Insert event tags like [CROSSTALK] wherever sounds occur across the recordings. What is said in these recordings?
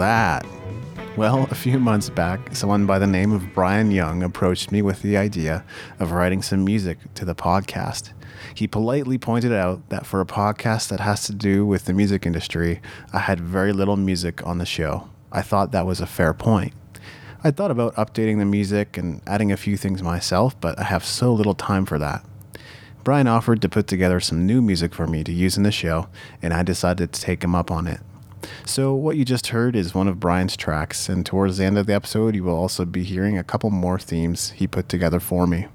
That? Well, a few months back, someone by the name of Brian Young approached me with the idea of writing some music to the podcast. He politely pointed out that for a podcast that has to do with the music industry, I had very little music on the show. I thought that was a fair point. I thought about updating the music and adding a few things myself, but I have so little time for that. Brian offered to put together some new music for me to use in the show, and I decided to take him up on it. So, what you just heard is one of Brian's tracks, and towards the end of the episode, you will also be hearing a couple more themes he put together for me.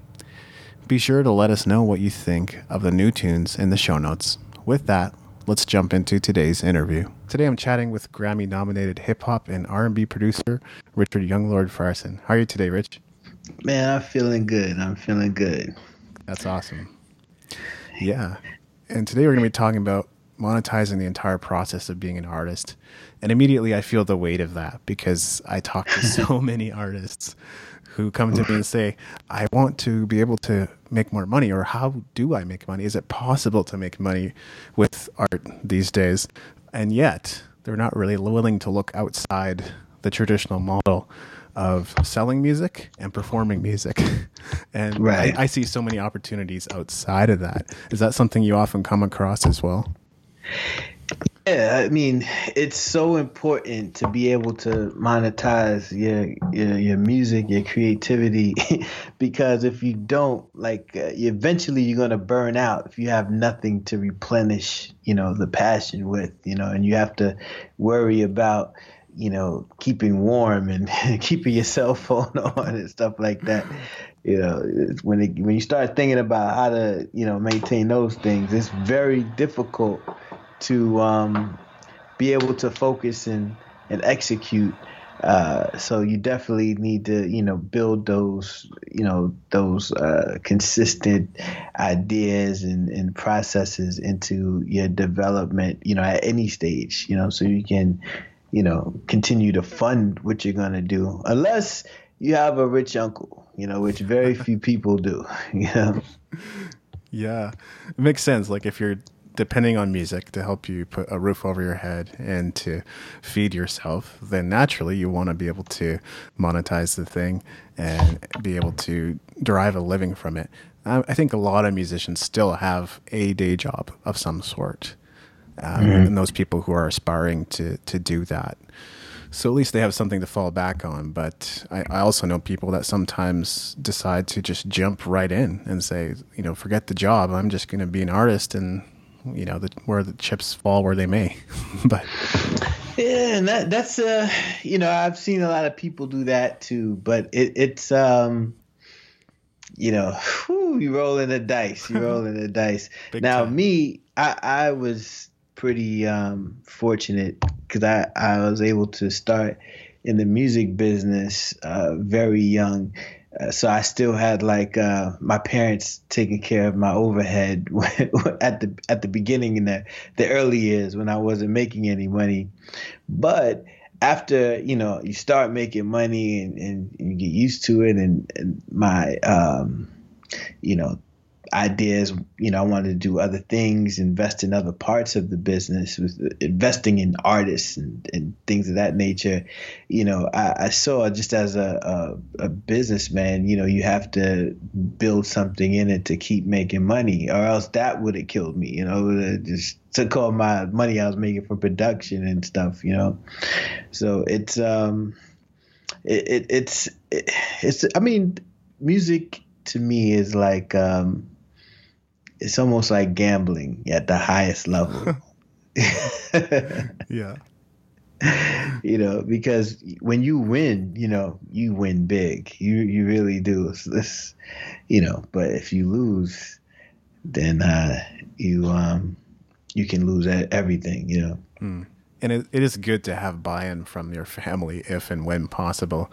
Be sure to let us know what you think of the new tunes in the show notes. With that, let's jump into today's interview. Today I'm chatting with Grammy-nominated hip hop and R&B producer Richard Younglord Frierson. How are you today, Rich? Man, I'm feeling good. I'm feeling good. That's awesome. Yeah. And today we're going to be talking about monetizing the entire process of being an artist. And immediately I feel the weight of that because I talk to so [LAUGHS] many artists who come to me and say, I want to be able to make more money, or how do I make money? Is it possible to make money with art these days? And yet, they're not really willing to look outside the traditional model of selling music and performing music. [LAUGHS] and right. I, I see so many opportunities outside of that. Is that something you often come across as well? Yeah, I mean, it's so important to be able to monetize your your, your music, your creativity, [LAUGHS] because if you don't, like, uh, eventually you're gonna burn out if you have nothing to replenish, you know, the passion with, you know, and you have to worry about, you know, keeping warm and [LAUGHS] keeping your cell phone [LAUGHS] on and stuff like that. You know, when it, when you start thinking about how to, you know, maintain those things, it's very difficult to um, be able to focus and, and execute. Uh, so you definitely need to, you know, build those, you know, those uh, consistent ideas and, and processes into your development, you know, at any stage, you know, so you can, you know, continue to fund what you're gonna do, unless you have a rich uncle, you know, which very [LAUGHS] few people do, [LAUGHS] you know. Yeah, it makes sense. Like if you're depending on music to help you put a roof over your head and to feed yourself, then naturally you want to be able to monetize the thing and be able to derive a living from it. I think a lot of musicians still have a day job of some sort, um, mm-hmm. and those people who are aspiring to to do that. So at least they have something to fall back on. But I, I, also know people that sometimes decide to just jump right in and say, you know, forget the job. I'm just going to be an artist and you know, the, where the chips fall where they may. [LAUGHS] but yeah, and that that's uh, you know, I've seen a lot of people do that too. But it, it's um, you know, whew, you rolling the dice. You [LAUGHS] rolling the dice. now, time. me, I I was pretty um fortunate because I I was able to start in the music business uh, very young so I still had like uh, my parents taking care of my overhead [LAUGHS] at the at the beginning in the the early years when I wasn't making any money, but after you know you start making money and, and you get used to it and, and my um, you know ideas. You know, I wanted to do other things, invest in other parts of the business, investing in artists and, and things of that nature. You know, I, I saw just as a, a, a businessman, you know, you have to build something in it to keep making money, or else that would have killed me. You know, just took all my money I was making for production and stuff. You know, so it's um, it, it it's it, it's I mean, music to me is like um it's almost like gambling at the highest level. [LAUGHS] [LAUGHS] yeah. You know, because when you win, you know, you win big. You you really do. It's this, you know, but if you lose, then uh, you um you can lose everything. You know. Mm. And it, it is good to have buy-in from your family if and when possible.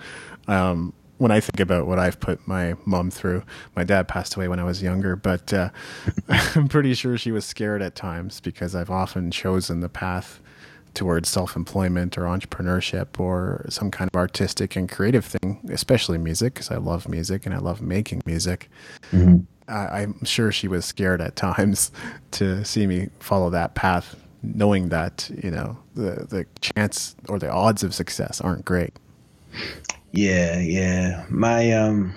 Um, when I think about what I've put my mom through, my dad passed away when I was younger, but uh, [LAUGHS] I'm pretty sure she was scared at times because I've often chosen the path towards self-employment or entrepreneurship or some kind of artistic and creative thing, especially music, because I love music and I love making music. Mm-hmm. I, I'm sure she was scared at times [LAUGHS] to see me follow that path knowing that you know the the chance or the odds of success aren't great. Yeah, yeah. My um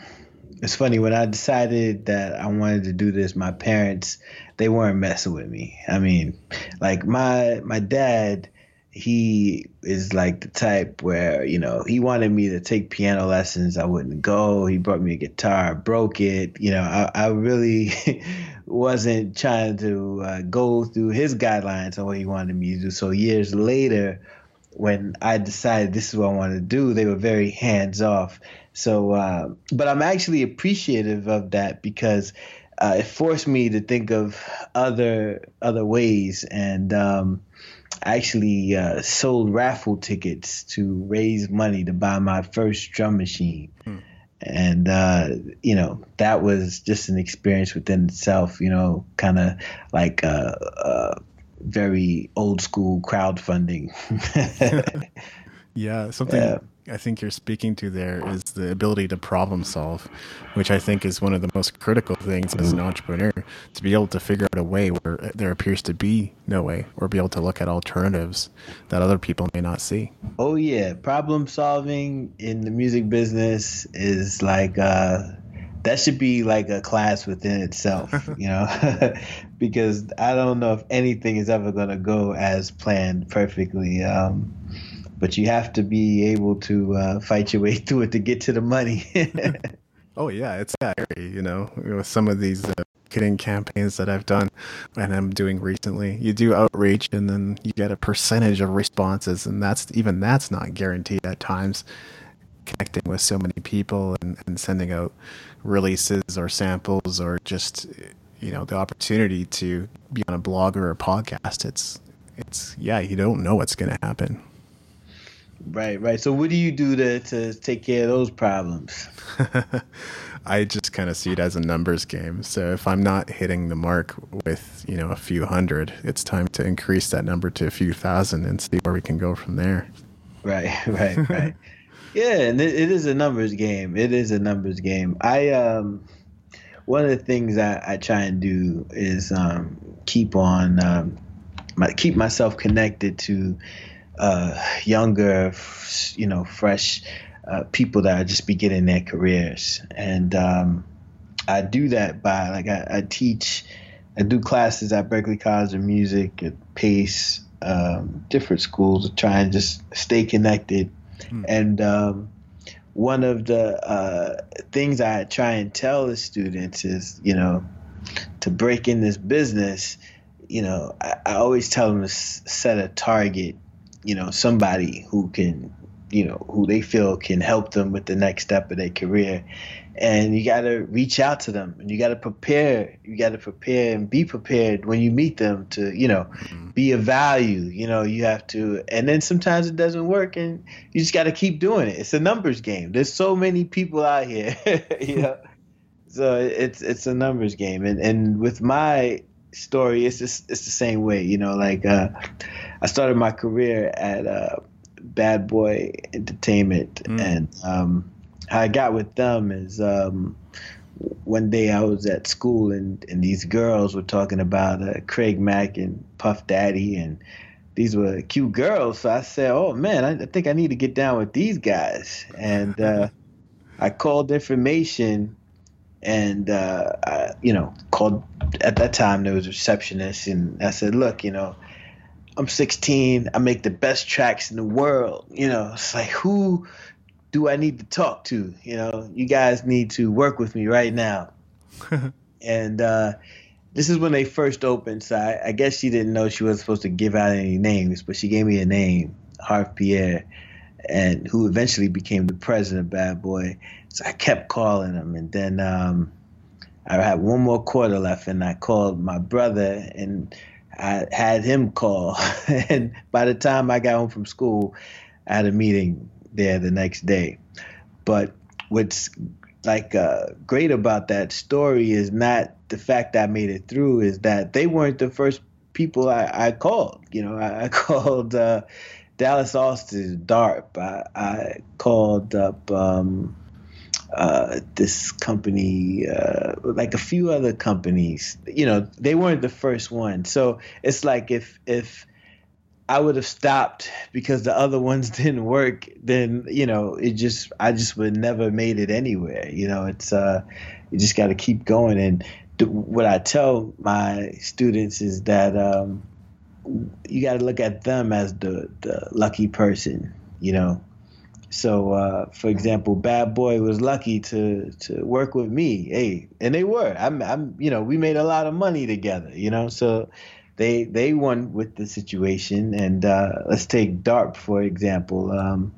it's funny when I decided that I wanted to do this, my parents they weren't messing with me. I mean, like my my dad, he is like the type where, you know, he wanted me to take piano lessons. I wouldn't go. He brought me a guitar, broke it. You know, I, I really [LAUGHS] wasn't trying to uh, go through his guidelines on what he wanted me to do. So years later, when I decided this is what I wanted to do, they were very hands off. So, uh, but I'm actually appreciative of that because uh, it forced me to think of other other ways, and um, I actually uh, sold raffle tickets to raise money to buy my first drum machine. Hmm. And uh, you know that was just an experience within itself. You know, kind of like a, a very old school crowdfunding. [LAUGHS] yeah, something. Yeah I think you're speaking to there is the ability to problem solve, which I think is one of the most critical things as an entrepreneur to be able to figure out a way where there appears to be no way, or be able to look at alternatives that other people may not see. Oh yeah, problem solving in the music business is like uh, that should be like a class within itself, [LAUGHS] you know, [LAUGHS] because I don't know if anything is ever going to go as planned perfectly. Um, but you have to be able to uh, fight your way [LAUGHS] through it to get to the money. oh yeah, it's scary. You know, with some of these uh, marketing campaigns that I've done and I'm doing recently, you do outreach and then you get a percentage of responses, and that's even that's not guaranteed at times. Connecting with so many people and, and sending out releases or samples or just you know the opportunity to be on a blog or a podcast. It's it's yeah, you don't know what's going to happen. Right, right. So what do you do to, to take care of those problems? [LAUGHS] I just kind of see it as a numbers game. So if I'm not hitting the mark with, you know, a few hundred, it's time to increase that number to a few thousand and see where we can go from there. Right, [LAUGHS] right, right. [LAUGHS] yeah, and it, it is a numbers game. It is a numbers game. I um one of the things I, I try and do is um keep on um my, keep myself connected to uh, younger, you know, fresh uh, people that are just beginning their careers. And um, I do that by like I, I, teach, I do classes at Berklee College of Music, at Pace, um, different schools to try and just stay connected. Hmm. And um, one of the uh, things I try and tell the students is, you know, to break in this business, you know, I, I always tell them to s- set a target you know somebody who can you know who they feel can help them with the next step of their career. And you got to reach out to them and you got to prepare you got to prepare and be prepared when you meet them to you know mm-hmm. be of value you know you have to and then sometimes it doesn't work and you just got to keep doing it. It's a numbers game. There's so many people out here [LAUGHS] you know? So it's it's a numbers game and and with my story it's just it's the same way you know like uh I started my career at uh, Bad Boy Entertainment, mm. and um, how I got with them is um, one day I was at school and, and these girls were talking about uh, Craig Mack and Puff Daddy, and these were cute girls. So I said, "Oh man, I, I think I need to get down with these guys." And uh, [LAUGHS] I called information, and uh, I, you know, called at that time there was a receptionist, and I said, "Look, you know." I'm 16. I make the best tracks in the world. You know, it's like who do I need to talk to? You know, you guys need to work with me right now. [LAUGHS] and uh, this is when they first opened. So I, I, guess she didn't know she wasn't supposed to give out any names, but she gave me a name, Harve Pierre, and who eventually became the president of Bad Boy. So I kept calling him, and then um, I had one more quarter left, and I called my brother and I had him call, [LAUGHS] and by the time I got home from school, I had a meeting there the next day. But what's like uh, great about that story is not the fact that I made it through, is that they weren't the first people I, I called. You know, I, I [LAUGHS] called uh, Dallas Austin, DARP. I, I called up. Um, uh, this company, uh, like a few other companies, you know, they weren't the first one. So it's like if if I would have stopped because the other ones [LAUGHS] didn't work, then you know it just I just would never made it anywhere. You know, it's uh, you just got to keep going. And th- what I tell my students is that um, you got to look at them as the the lucky person. You know, so uh, for example, Bad Boy was lucky to to work with me. Hey, and they were. I'm I'm you know we made a lot of money together. You know, so they they won with the situation. And uh, let's take DARP for example. Um,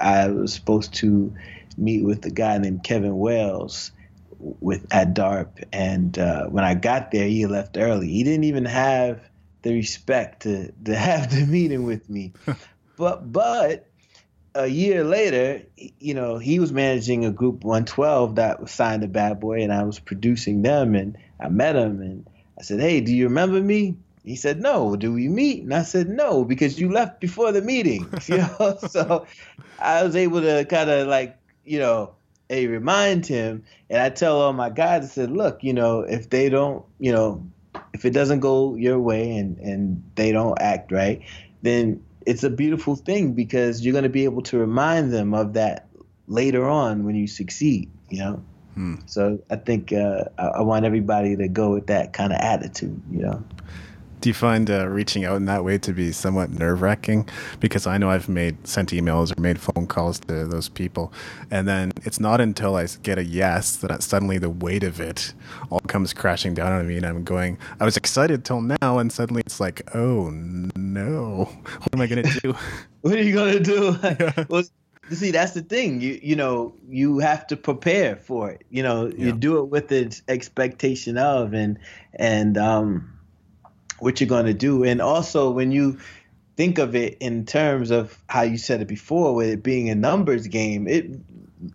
I was supposed to meet with a guy named Kevin Wales with at DARP, and uh, when I got there, he left early. He didn't even have the respect to to have the meeting with me. [LAUGHS] but but a year later, you know, he was managing a group 112 that was signed to Bad Boy, and I was producing them, and I met him, and I said, "Hey, do you remember me?" He said, "No." Do we meet? And I said, "No," because you left before the meeting. [LAUGHS] You know, [LAUGHS] so I was able to kind of like, you know, a remind him, and I tell all my guys, I said, "Look, you know, if they don't, you know, if it doesn't go your way and and they don't act right, then it's a beautiful thing because you're going to be able to remind them of that later on when you succeed. You know." Hmm. So I think uh, I, I want everybody to go with that kind of attitude, you know. Do you find uh, reaching out in that way to be somewhat nerve wracking? Because I know I've made sent emails or made phone calls to those people, and then it's not until I get a yes that suddenly the weight of it all comes crashing down on me, and I'm going. I was excited till now, and suddenly it's like, oh no, what am I gonna do? [LAUGHS] [LAUGHS] what are you gonna do? [LAUGHS] well, see, that's the thing. You you know you have to prepare for it. You know, yeah. you do it with the expectation of, and and um what you're going to do. And also, when you think of it in terms of how you said it before, with it being a numbers game, it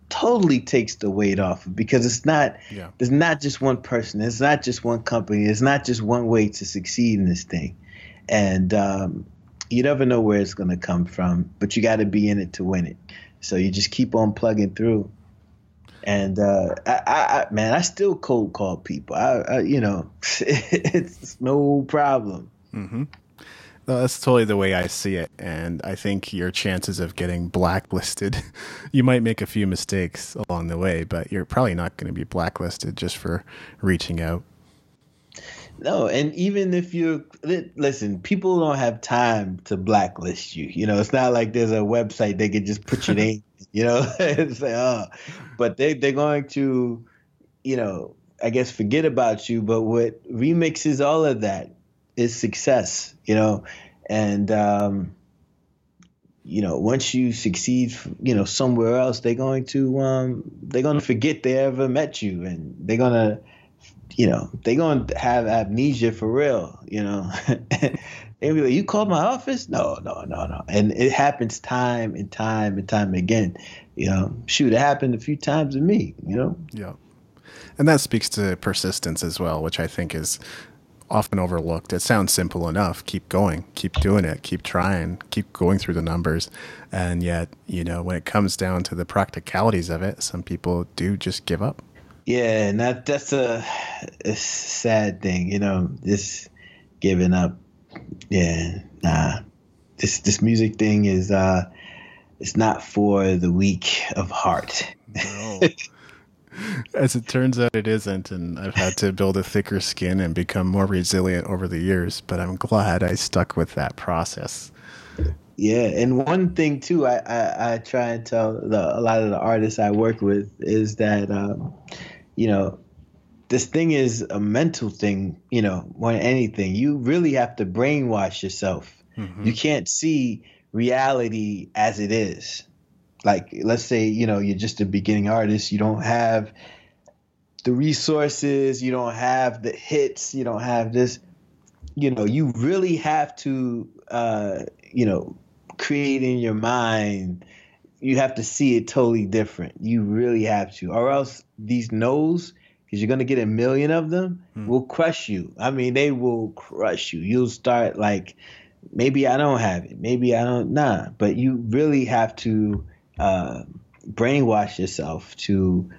totally takes the weight off because it's not yeah. there's not just one person. It's not just one company. It's not just one way to succeed in this thing. And um, you never know where it's going to come from but you got to be in it to win it. So you just keep on plugging through and uh, I, I, man, I still cold call people. I, I you know, [LAUGHS] it's no problem. Mm-hmm. No, that's totally the way I see it, and I think your chances of getting blacklisted, [LAUGHS] you might make a few mistakes along the way, but you're probably not going to be blacklisted just for reaching out. No, and even if you listen, people don't have time to blacklist you. You know, it's not like there's a website they can just put your [LAUGHS] name. You know, [LAUGHS] oh, but they they're going to, you know, I guess forget about you. But what remixes all of that is success. You know, and um, you know, once you succeed, you know, somewhere else, they're going to um, they're going to forget they ever met you, and they're gonna you know, they're gonna have amnesia for real, you know. [LAUGHS] they be like, "You called my office?" No, no, no, no. And it happens time and time and time again. You know, shoot, it happened a few times to me. You know. Yeah, and that speaks to persistence as well, which I think is often overlooked. It sounds simple enough. Keep going, keep doing it, keep trying, keep going through the numbers. And yet, you know, when it comes down to the practicalities of it, some people do just give up. Yeah, and that that's a, a sad thing, you know, just giving up. Yeah, nah. This this music thing is uh it's not for the weak of heart. No. [LAUGHS] As it turns out, it isn't, and I've had to build a thicker skin and become more resilient over the years. But I'm glad I stuck with that process. Yeah, and one thing too, I I, I try and tell the, a lot of the artists I work with is that um, you know, this thing is a mental thing, you know, more than anything. You really have to brainwash yourself. Mm-hmm. You can't see reality as it is. Like, let's say, you know, you're just a beginning artist, you don't have the resources, you don't have the hits, you don't have this. You know, you really have to, uh, you know, create in your mind you have to see it totally different. You really have to, or else these no's, because you're gonna get a million of them, hmm. will crush you. I mean, they will crush you. You'll start like, maybe I don't have it, maybe I don't, nah. But you really have to uh, brainwash yourself to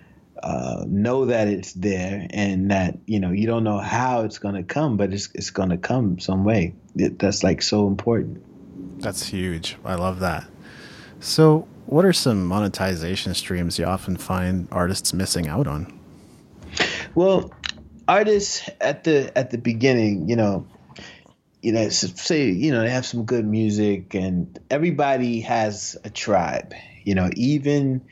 uh, know that it's there and that you know you don't know how it's gonna come, but it's it's gonna come some way. It, that's like so important. That's huge. I love that. So, what are some monetization streams you often find artists missing out on? Well, artists at the at the beginning, you know, you know, say you know they have some good music, and everybody has a tribe. You know, even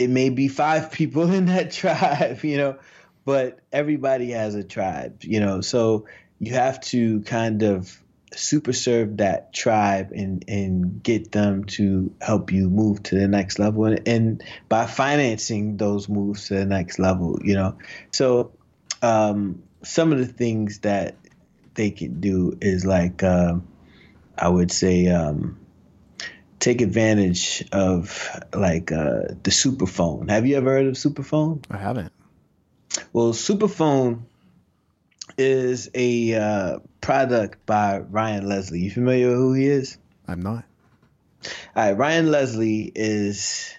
it may be five [LAUGHS] people in that tribe. You know, but everybody has a tribe. You know, so you have to kind of super serve that tribe and and get them to help you move to the next level and, and by financing those moves to the next level you know so um, some of the things that they can do is like uh, I would say um, take advantage of like uh, the superphone. Have you ever heard of superphone? I haven't. Well, superphone is a uh, product by Ryan Leslie. You familiar with who he is? I'm not. All right, Ryan Leslie is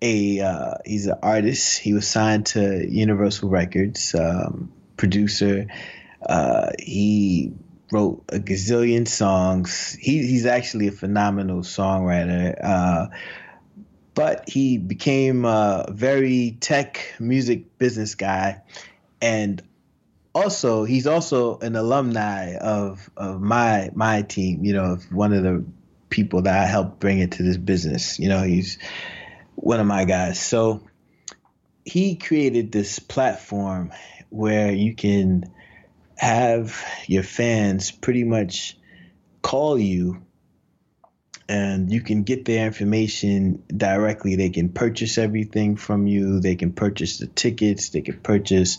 a uh, he's an artist. He was signed to Universal Records, um, producer. Uh, he wrote a gazillion songs. He, he's actually a phenomenal songwriter. Uh, but he became a very tech music business guy, and also he's also an alumni of of my my team. You know, one of the people that I helped bring into this business. You know, he's one of my guys. So he created this platform where you can have your fans pretty much call you and you can get their information directly. They can purchase everything from you. They can purchase the tickets. They can purchase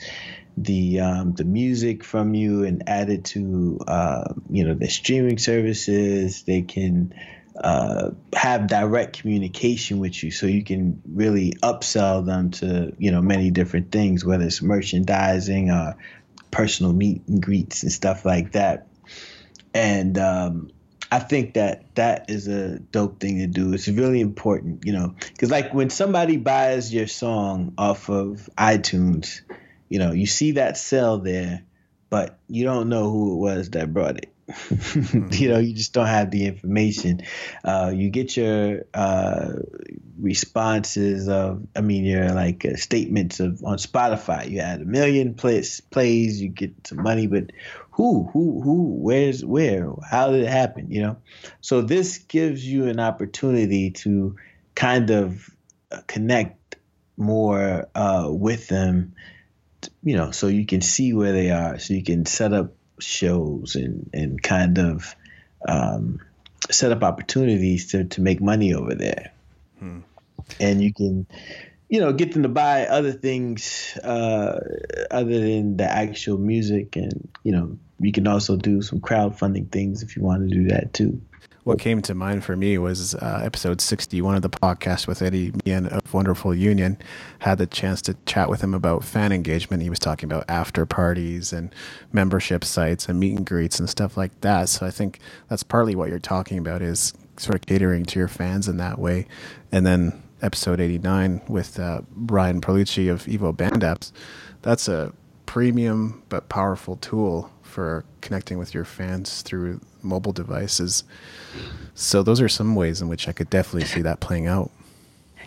the um, the music from you and add it to uh, you know the streaming services. They can uh, have direct communication with you so you can really upsell them to you know many different things whether it's merchandising or personal meet and greets and stuff like that and um, i think that that is a dope thing to do it's really important you know because like when somebody buys your song off of itunes you know you see that sell there but you don't know who it was that brought it [LAUGHS] you know, you just don't have the information. Uh, you get your uh, responses of, I mean, your like uh, statements of on Spotify. You had a million plays, plays, you get some money, but who, who, who, where's, where, how did it happen? You know, so this gives you an opportunity to kind of uh, connect more uh, with them. You know, so you can see where they are, so you can set up shows and and kind of um, set up opportunities to to make money over there. Hmm. And you can, you know, get them to buy other things uh, other than the actual music, and you know, you can also do some crowdfunding things if you want to do that too what came to mind for me was uh, episode 61 of the podcast with Eddie Meehan of Wonderful Union. Had the chance to chat with him about fan engagement. He was talking about after parties and membership sites and meet and greets and stuff like that. So I think that's partly what you're talking about is sort of catering to your fans in that way. And then episode 89 with uh, Brian Perlucci of Evo Band Apps. That's a premium but powerful tool for connecting with your fans through mobile devices. So those are some ways in which I could definitely see that playing out.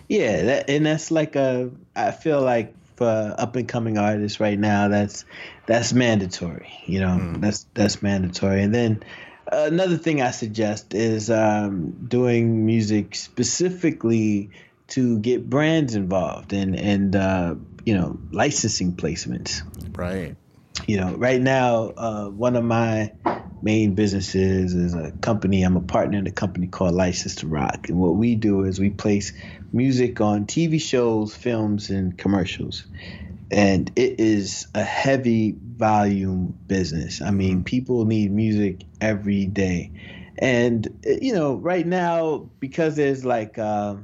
Yeah, that, and that's like a. I feel like for up and coming artists right now, that's that's mandatory. You know, mm. that's that's mandatory. And then another thing I suggest is um, doing music specifically to get brands involved and and uh, you know licensing placements. Right. You know, right now, uh, one of my main businesses is a company. I'm a partner in a company called License to Rock. And what we do is we place music on TV shows, films, and commercials. And it is a heavy volume business. I mean, people need music every day. And, you know, right now, because there's like, uh,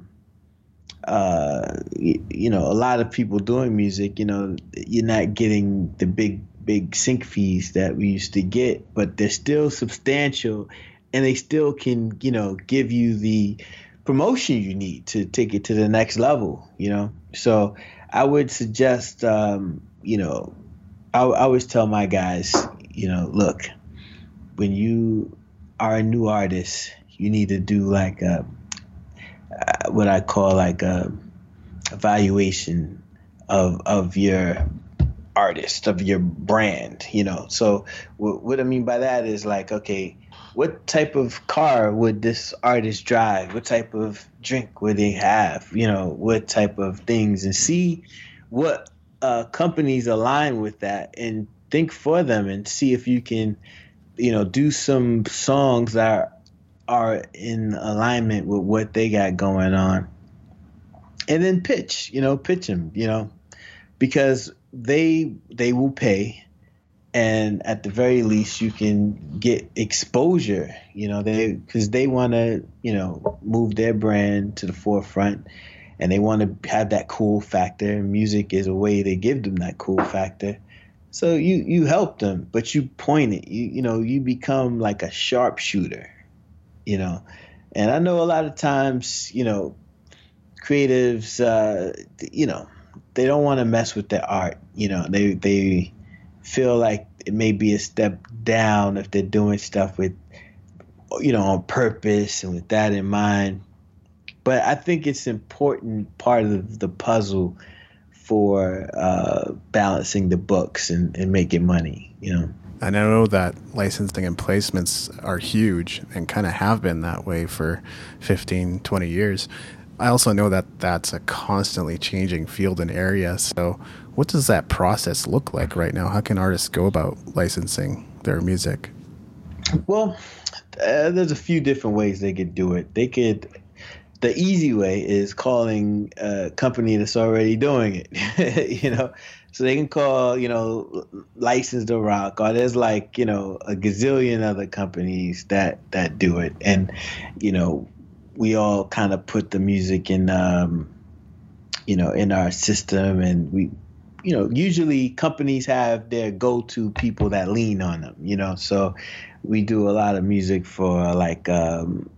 uh, you, you know, a lot of people doing music, you know, you're not getting the big big sync fees that we used to get, but they're still substantial and they still can, you know, give you the promotion you need to take it to the next level, you know? So I would suggest, um, you know, I, I always tell my guys, you know, look, when you are a new artist, you need to do like a, uh, what I call like a evaluation of of your artist of your brand you know? So what, what i mean by that is like okay what type of car would this artist drive? What type of drink would they have? You know what type of things? And see what uh, companies align with that and think for them and see if you can you know do some songs that are, are in alignment with what they got going on. And then pitch you know pitch them you know? Because they they will pay and at the very least you can get exposure you know they because they want to you know move their brand to the forefront and they want to have that cool factor. Music is a way to give them that cool factor. So you you help them but you point it. You you know you become like a sharpshooter you know. And i know a lot of times you know creatives uh you know they don't want to mess with their art. You know, they they feel like it may be a step down if they're doing stuff with you know on purpose and with that in mind. But I think it's important part of the puzzle for uh, balancing the books and, and making money. You know. And I know that licensing and placements are huge and kind of have been that way for 15, 20 years. I also know that that's a constantly changing field and area. So, what does that process look like right now? How can artists go about licensing their music? Well, uh, there's a few different ways they could do it. They could, the easy way is calling a company that's already doing it, [LAUGHS] you know. So they can call, you know, License to Rock, or there's like, you know, a gazillion other companies that that do it, and you know, we all kind of put the music in, um, you know, in our system, and we, you know, usually companies have their go-to people that lean on them, you know. So we do a lot of music for like um,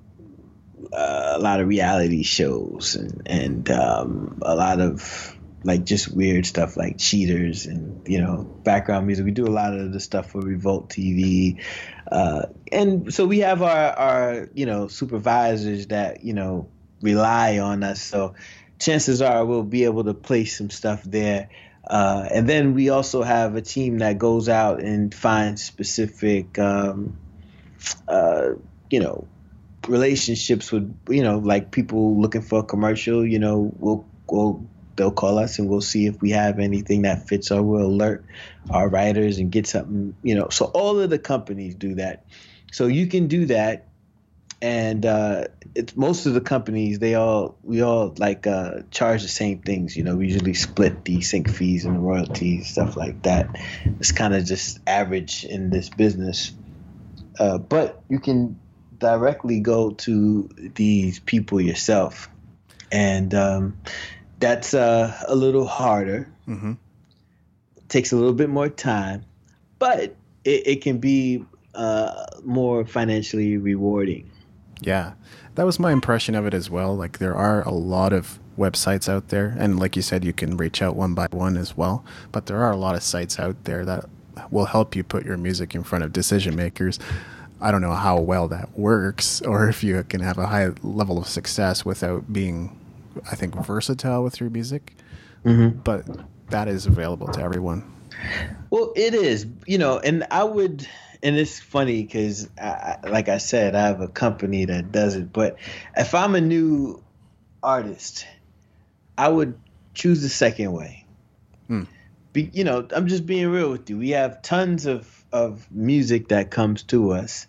uh, a lot of reality shows and and um, a lot of like just weird stuff like cheaters and you know background music. We do a lot of the stuff for Revolt TV, uh, and so we have our our you know supervisors that you know rely on us. So chances are we'll be able to place some stuff there. Uh, and then we also have a team that goes out and finds specific, um, uh, you know, relationships with, you know, like people looking for a commercial. You know, we'll we'll they'll call us and we'll see if we have anything that fits or we'll alert our writers and get something, you know. So all of the companies do that. So you can do that. And uh, it's most of the companies, they all, we all like uh, charge the same things. You know, we usually split the sync fees and royalties, stuff like that. It's kind of just average in this business. Uh, but you can directly go to these people yourself. And, um, that's uh, a little harder. Mm-hmm. Takes a little bit more time, but it, it can be uh, more financially rewarding. Yeah, that was my impression of it as well. Like there are a lot of websites out there, and like you said, you can reach out one by one as well. But there are a lot of sites out there that will help you put your music in front of decision makers. I don't know how well that works, or if you can have a high level of success without being I think, versatile with your music, mm-hmm. but that is available to everyone. Well, it is, you know, and I would, and it's funny because, like I said, I have a company that does it. But if I'm a new artist, I would choose the second way. Hmm. Be, you know, I'm just being real with you. We have tons of of music that comes to us,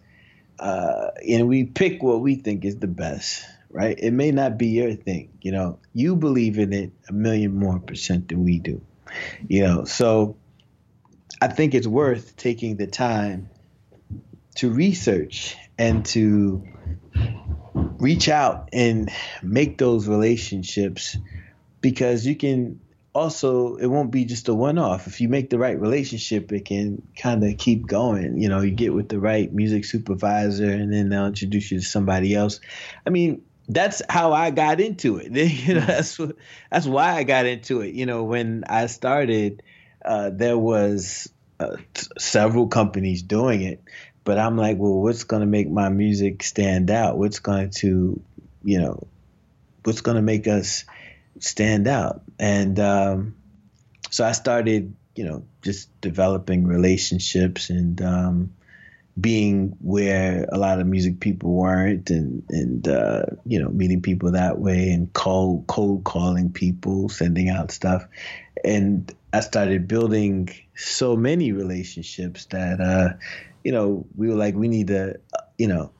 uh, and we pick what we think is the best right? It may not be your thing, you know. You believe in it a million more percent than we do, you know. So I think it's worth taking the time to research and to reach out and make those relationships because you can also it won't be just a one off. If you make the right relationship, it can kind of keep going. You know, you get with the right music supervisor and then they'll introduce you to somebody else. I mean, that's how I got into it. [LAUGHS] you know, that's what, that's why I got into it. You know, when I started, uh, there was uh, t- several companies doing it, but I'm like, well, what's going to make my music stand out? What's going to, you know, what's going to make us stand out? And um, so I started, you know, just developing relationships and um, being where a lot of music people weren't, and and uh, you know, meeting people that way, and cold cold calling people, sending out stuff, and I started building so many relationships that uh, you know, we were like, we need to, you know,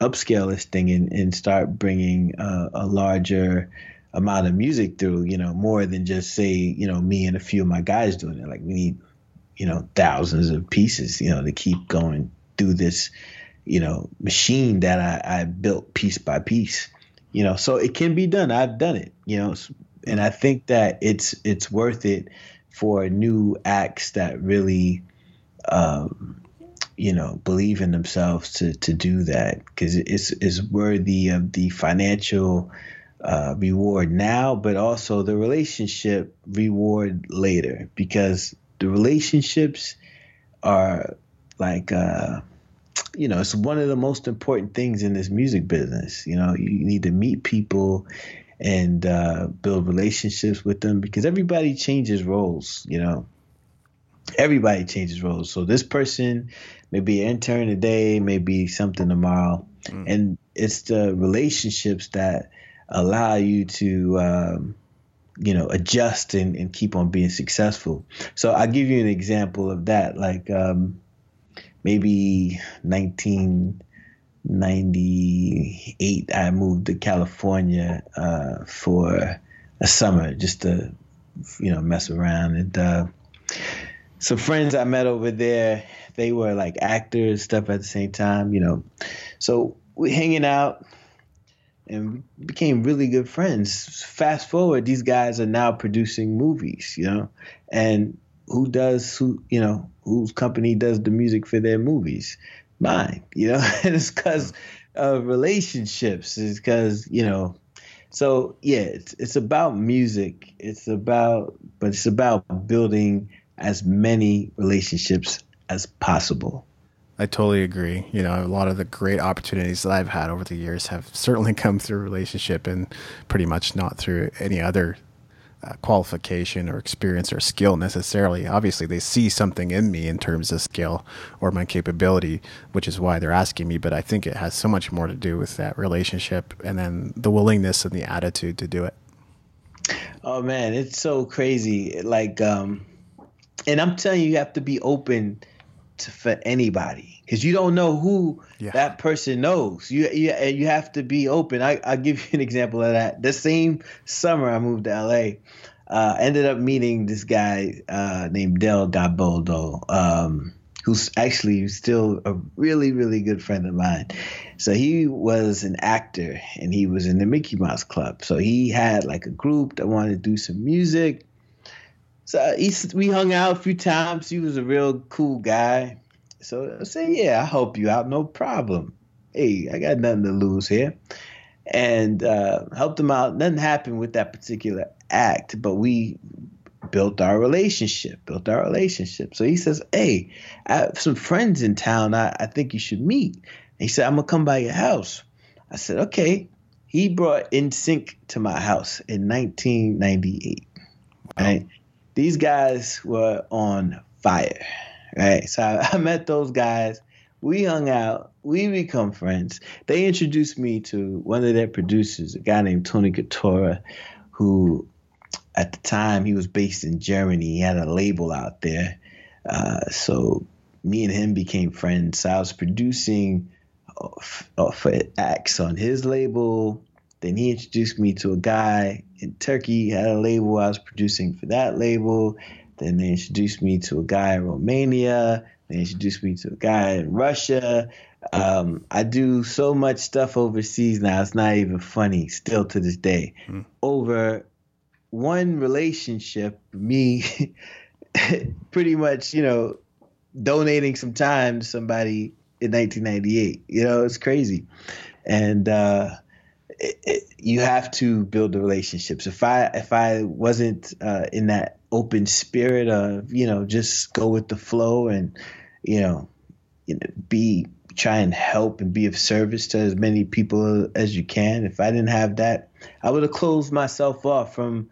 upscale this thing and, and start bringing uh, a larger amount of music through, you know, more than just say, you know, me and a few of my guys doing it. Like we need, you know, thousands of pieces, you know, to keep going through this, you know, machine that I, I built piece by piece, you know, so it can be done. I've done it, you know, and I think that it's, it's worth it for new acts that really, um, you know believe in themselves to to do that because it's it's worthy of the financial uh, reward now, but also the relationship reward later because the relationships are like uh, you know it's one of the most important things in this music business. You know, you need to meet people and uh, build relationships with them because everybody changes roles. You know, everybody changes roles. So this person may be an intern today, maybe something tomorrow. Mm. And it's the relationships that allow you to, um, you know, adjust and, and, keep on being successful. So I'll give you an example of that. Like um, maybe 1998, I moved to California uh, for a summer just to, you know, mess around. And uh, some friends I met over there they were like actors, stuff at the same time, you know. So we hanging out and became really good friends. Fast forward, these guys are now producing movies, you know, and who does who you know whose company does the music for their movies? Mine, you know, and [LAUGHS] it's because of relationships. It's because you know. So yeah, it's it's about music. It's about, but it's about building as many relationships as possible. I totally agree. You know, a lot of the great opportunities that I've had over the years have certainly [LAUGHS] come through relationship and pretty much not through any other uh, qualification or experience or skill necessarily. Obviously, they see something in me in terms of skill or my capability, which is why they're asking me. But I think it has so much more to do with that relationship and then the willingness and the attitude to do it. Oh man, it's so crazy. Like, um, and I'm telling you, you have to be open to, for anybody because you don't know who yeah. that person knows. You, you you have to be open. I I'll give you [LAUGHS] an example of that. The same summer I moved to LA, uh, ended up meeting this guy uh, named Dale Godboldo, um, who's actually still a really really good friend of mine. So he was an actor and he was in the Mickey Mouse Club. So he had like a group that wanted to do some music so he, we hung out a few times. He was a real cool guy. So I said, "Yeah, I help you out, no problem. Hey, I got nothing to lose here." And uh, helped him out. Nothing happened with that particular act, but we built our relationship. Built our relationship. So he says, "Hey, I have some friends in town. I, I think you should meet." And he said, "I'm gonna come by your house." I said, "Okay." He brought NSYNC to my house in 1998. Wow. Right these guys were on fire, right? So I, [LAUGHS] I met those guys. We hung out. We become friends. They introduced me to one of their producers, a guy named Toni Cottura, who at the time he was based in Germany. He had a label out there. Uh, so me and him became friends. So I was producing uh, for acts on his label. Then he introduced me to a guy in Turkey, had a label I was producing for that label. Then they introduced me to a guy in Romania. They introduced me to a guy in Russia. Um, I do so much stuff overseas now, it's not even funny, still to this day. Mm. Over one relationship, me [LAUGHS] pretty much, you know, donating some time to somebody in 1998. You know, it's crazy. And, uh, it, you have to build the relationships. If I if I wasn't uh, in that open spirit of you know just go with the flow and you know you know, be try and help and be of service to as many people as you can. If I didn't have that, I would have closed myself off from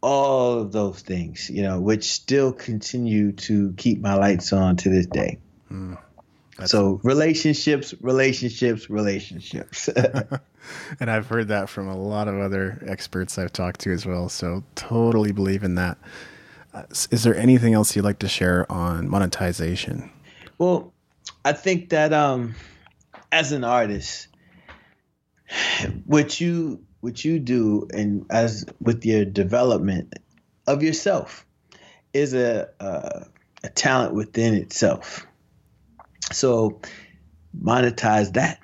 all of those things, you know, which still continue to keep my lights on to this day. Mm, so relationships, relationships, relationships. [LAUGHS] [LAUGHS] and I've heard that from a lot of other experts I've talked to as well. So totally believe in that. Uh, is there anything else you'd like to share on monetization? Well, I think that um, as an artist, what you what you do and as with your development of yourself is a, a, a talent within itself. So monetize that.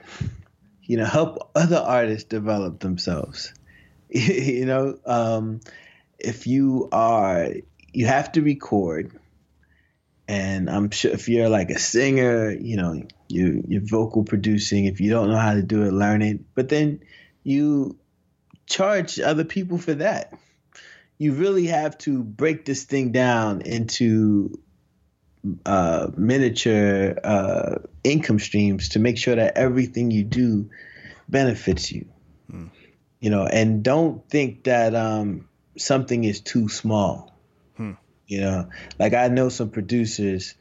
You know, help other artists develop themselves. [LAUGHS] you know, um, if you are, you have to record. And I'm sure if you're like a singer, you know, you you're vocal producing. If you don't know how to do it, learn it. But then you charge other people for that. You really have to break this thing down into uh, miniature uh, income streams to make sure that everything you do benefits you. Hmm. You know, and don't think that um, something is too small. Hmm. You know, like I know some producers,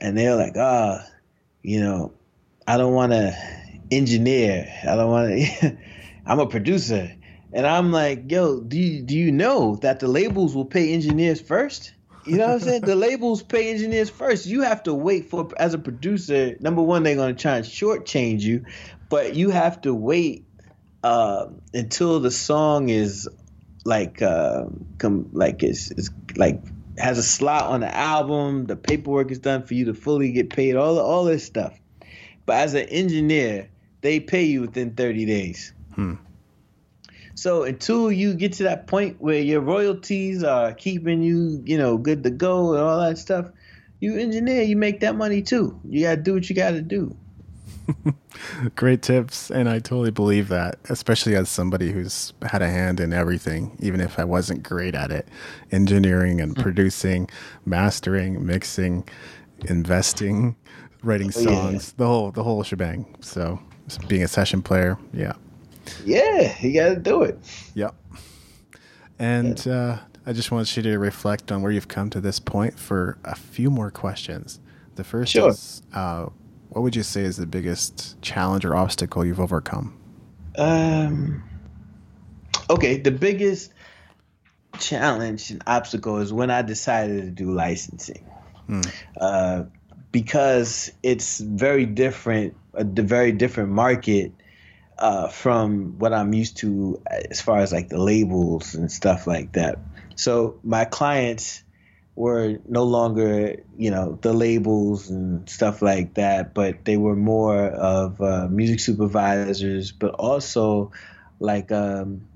and they're like, ah, oh, you know, I don't want to engineer. I don't want to. [LAUGHS] I'm a producer. And I'm like, yo, do you, do you know that the labels will pay engineers first? You know what I'm saying? the labels pay engineers first. You have to wait for, as a producer, number one, they're to try and shortchange you, but you have to wait uh, until the song is like, uh, like it's like has a slot on the album, the paperwork is done for you to fully get paid, all all this stuff. But as an engineer, they pay you within 30 days. Hmm. So until you get to that point where your royalties are keeping you, you know, good to go and all that stuff, you engineer, you make that money too. You gotta do what you gotta do. [LAUGHS] Great tips, and I totally believe that, especially as somebody who's had a hand in everything, even if I wasn't great at it. Engineering and mm. producing, mastering, mixing, investing, writing oh, songs, yeah. the whole the whole shebang. So being a session player, yeah. Yeah, you got to do it. Yep. And yeah. uh, I just want you to reflect on where you've come to this point for a few more questions. The first sure. is uh, what would you say is the biggest challenge or obstacle you've overcome? Um, okay, the biggest challenge and obstacle is when I decided to do licensing. Hmm. Uh, because it's very different, a very different market uh, from what I'm used to as far as like the labels and stuff like that. So my clients were no longer, you know, the labels and stuff like that, but they were more of uh, music supervisors, but also like um,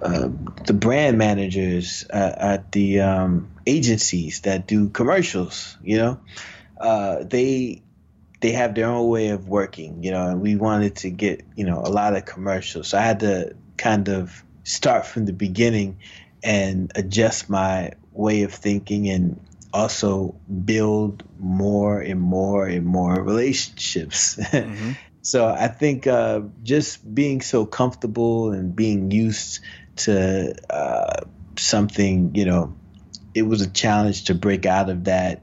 uh, the brand managers at, at the um, agencies that do commercials. You know, uh, they they have their own way of working, you know, and we wanted to get, you know, a lot of commercials. So I had to kind of start from the beginning and adjust my way of thinking and also build more and more and more relationships. [LAUGHS] Mm-hmm. so I think uh, just being so comfortable and being used to uh, something, you know, it was a challenge to break out of that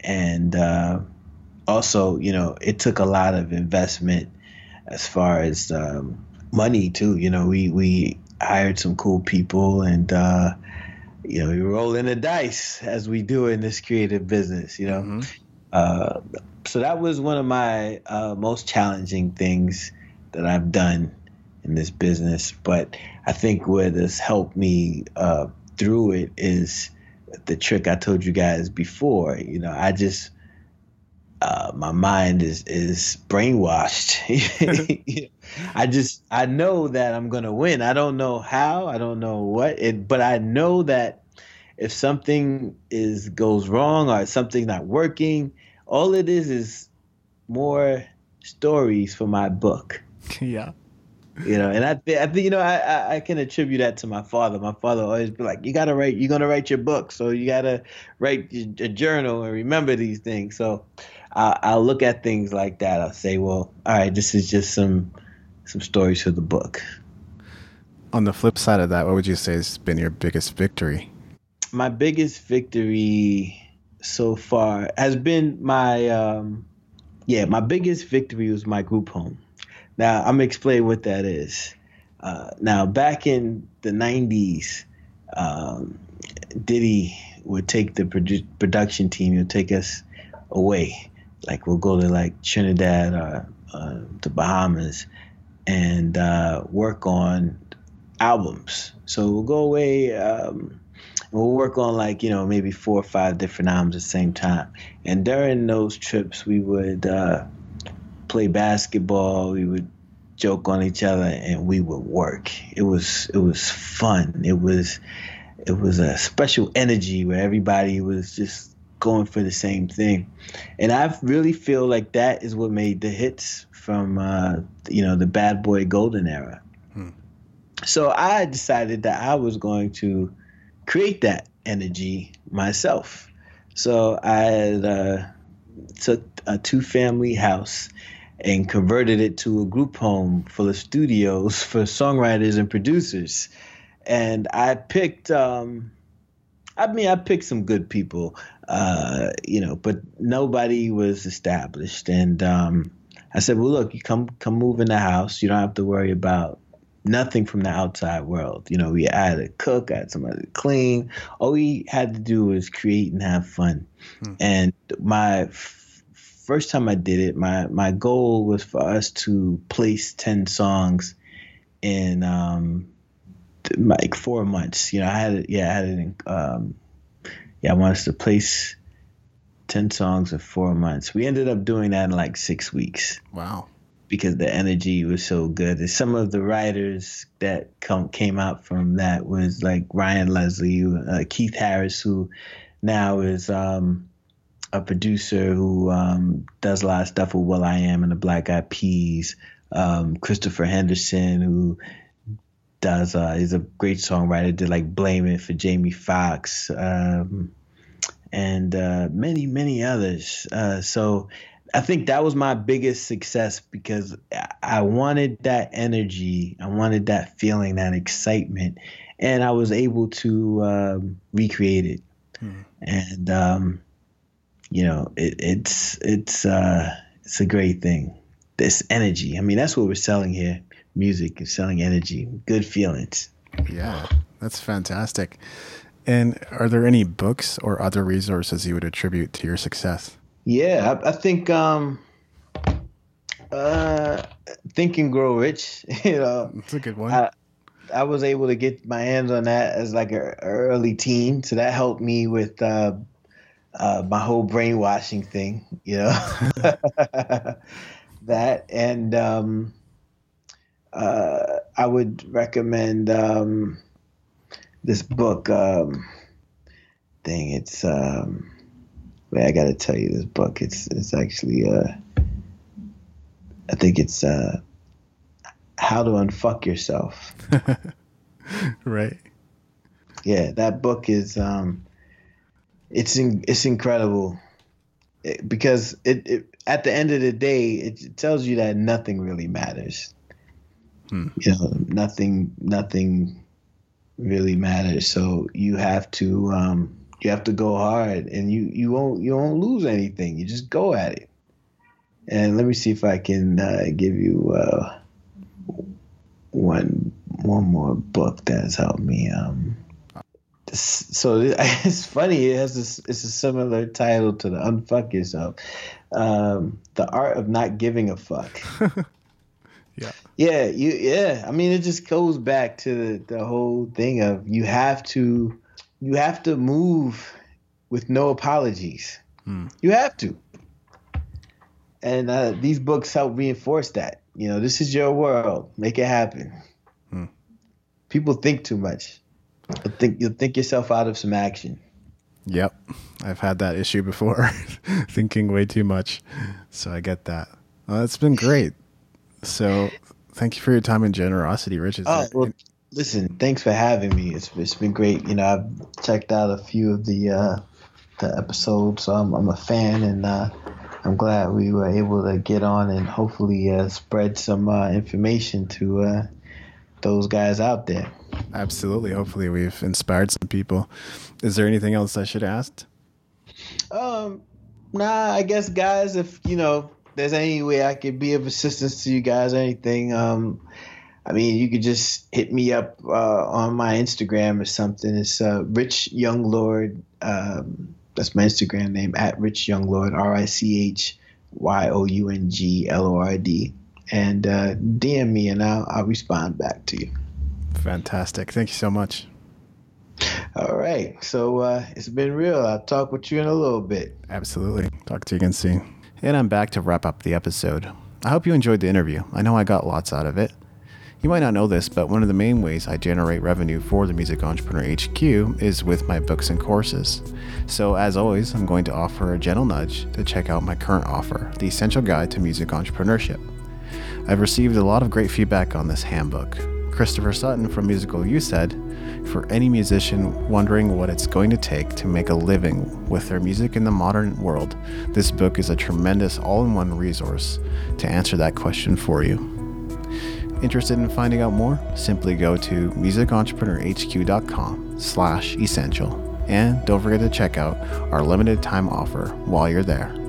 and uh, also, you know, it took a lot of investment as far as um, money too. You know, we we hired some cool people and uh, you know we roll in the dice as we do in this creative business. You know, mm-hmm. uh, so that was one of my uh, most challenging things that I've done in this business. But I think what has helped me uh, through it is the trick I told you guys before. You know, I just uh, my mind is is brainwashed. [LAUGHS] I just I know that I'm gonna win. I don't know how. I don't know what. It, but I know that if something is goes wrong or something not working, all it is is more stories for my book. [LAUGHS] Yeah. You know, and I, th- I think you know I, I can attribute that to my father. My father always be like, "You gotta write. You're gonna write your book, so you gotta write a journal and remember these things." So, I, I'll look at things like that. I'll say, well, all right, this is just some some stories for the book. On the flip side of that, what would you say has been your biggest victory? My biggest victory so far has been my um, yeah, my biggest victory was my group home. Now I'm gonna explain what that is. Uh, now back in the '90s, um, Diddy would take the produ- production team, he'll take us away. Like we'll go to like Trinidad or uh, the Bahamas and uh, work on albums. So we'll go away. Um, we'll work on like you know maybe four or five different albums at the same time. And during those trips, we would uh, play basketball. We would joke on each other, and we would work. It was it was fun. It was it was a special energy where everybody was just going for the same thing. And I really feel like that is what made the hits from uh, you know the Bad Boy Golden era. Hmm. So I decided that I was going to create that energy myself. So I had, uh, took a two family house and converted it to a group home full of studios for songwriters and producers. And I picked, um, I mean, I picked some good people, uh, you know, but nobody was established. And um, I said, well, look, you come come move in the house. You don't have to worry about nothing from the outside world. You know, we had a cook, I had somebody to clean. All we had to do was create and have fun. Hmm. And my f- first time I did it, my my goal was for us to place ten songs in um, like four months. You know, I had it. Yeah, I had it. In, um, yeah, I wanted us to place ten songs in four months. We ended up doing that in like six weeks. Wow because the energy was so good. And some of the writers that come came out from that was like Ryan Leslie, uh, Keith Harris, who now is um, a producer who um, does a lot of stuff with Will I Am and the Black Eyed Peas. Um, Christopher Henderson, who does uh, is a great songwriter, did like "Blame It" for Jamie Foxx, um, and uh, many many others. Uh, so I think that was my biggest success because I wanted that energy, I wanted that feeling, that excitement, and I was able to um, recreate it. Hmm. And um, you know, it, it's it's uh, it's a great thing. This energy. I mean, that's what we're selling here. Music is selling energy, good feelings. Yeah, that's fantastic. And are there any books or other resources you would attribute to your success? Yeah, I, I think um, uh, Think and Grow Rich. [LAUGHS] You know, that's a good one. I, I was able to get my hands on that as like an early teen, so that helped me with uh, uh, my whole brainwashing thing. You know, [LAUGHS] [LAUGHS] that and um, uh, I would recommend um, this book. Um, thing, it's um, Man, I got to tell you this book. It's it's actually uh, I think it's uh, how to unfuck yourself. [LAUGHS] right. Yeah, that book is um, it's in, it's incredible because it, it at the end of the day it tells you that nothing really matters. Hmm. You know, nothing nothing really matters. So you have to um, you have to go hard and you you won't you won't lose anything. You just go at it. And let me see if i can uh, give you uh, one one more book that has helped me um, so [LAUGHS] it's funny. It has this it's a similar title to the unfuck yourself. Um, the art of not giving a fuck [LAUGHS] yeah yeah you yeah i mean it just goes back to the, the whole thing of you have to you have to move with no apologies. Hmm. You have to. And uh, these books help reinforce that. You know, this is your world. Make it happen. Hmm. People think too much. You'll think you'll think yourself out of some action. Yep, I've had that issue before, [LAUGHS] thinking way too much. So I get that. Well, it's been great. So thank you for your time and generosity, Rich. Is oh, well, Listen, thanks for having me. It's it's been great. You know, I've checked out a few of the uh, the episodes. So I'm I'm a fan, and uh, I'm glad we were able to get on and hopefully uh, spread some uh, information to uh, those guys out there. Absolutely. Hopefully, we've inspired some people. Is there anything else I should ask? Um, nah. I guess, guys, if you know, there's any way I could be of assistance to you guys, or anything, um, I mean, you could just hit me up uh, on my Instagram or something. It's uh, Rich Young Lord. Um, that's my Instagram name at Rich Young Lord. R I C H Y O U N G L O R D. And uh, DM me, and I'll I'll respond back to you. Fantastic. Thank you so much. All right. So uh, it's been real. I'll talk with you in a little bit. Absolutely. Talk to you again soon. And I'm back to wrap up the episode. I hope you enjoyed the interview. I know I got lots out of it. You might not know this, but one of the main ways I generate revenue for the Music Entrepreneur HQ is with my books and courses. So, as always, I'm going to offer a gentle nudge to check out my current offer, The Essential Guide to Music Entrepreneurship. I've received a lot of great feedback on this handbook. Christopher Sutton from Musical U said, For any musician wondering what it's going to take to make a living with their music in the modern world, this book is a tremendous all in one resource to answer that question for you. Interested in finding out more? Simply go to musicentrepreneurhq.com slash essential. And don't forget to check out our limited time offer while you're there.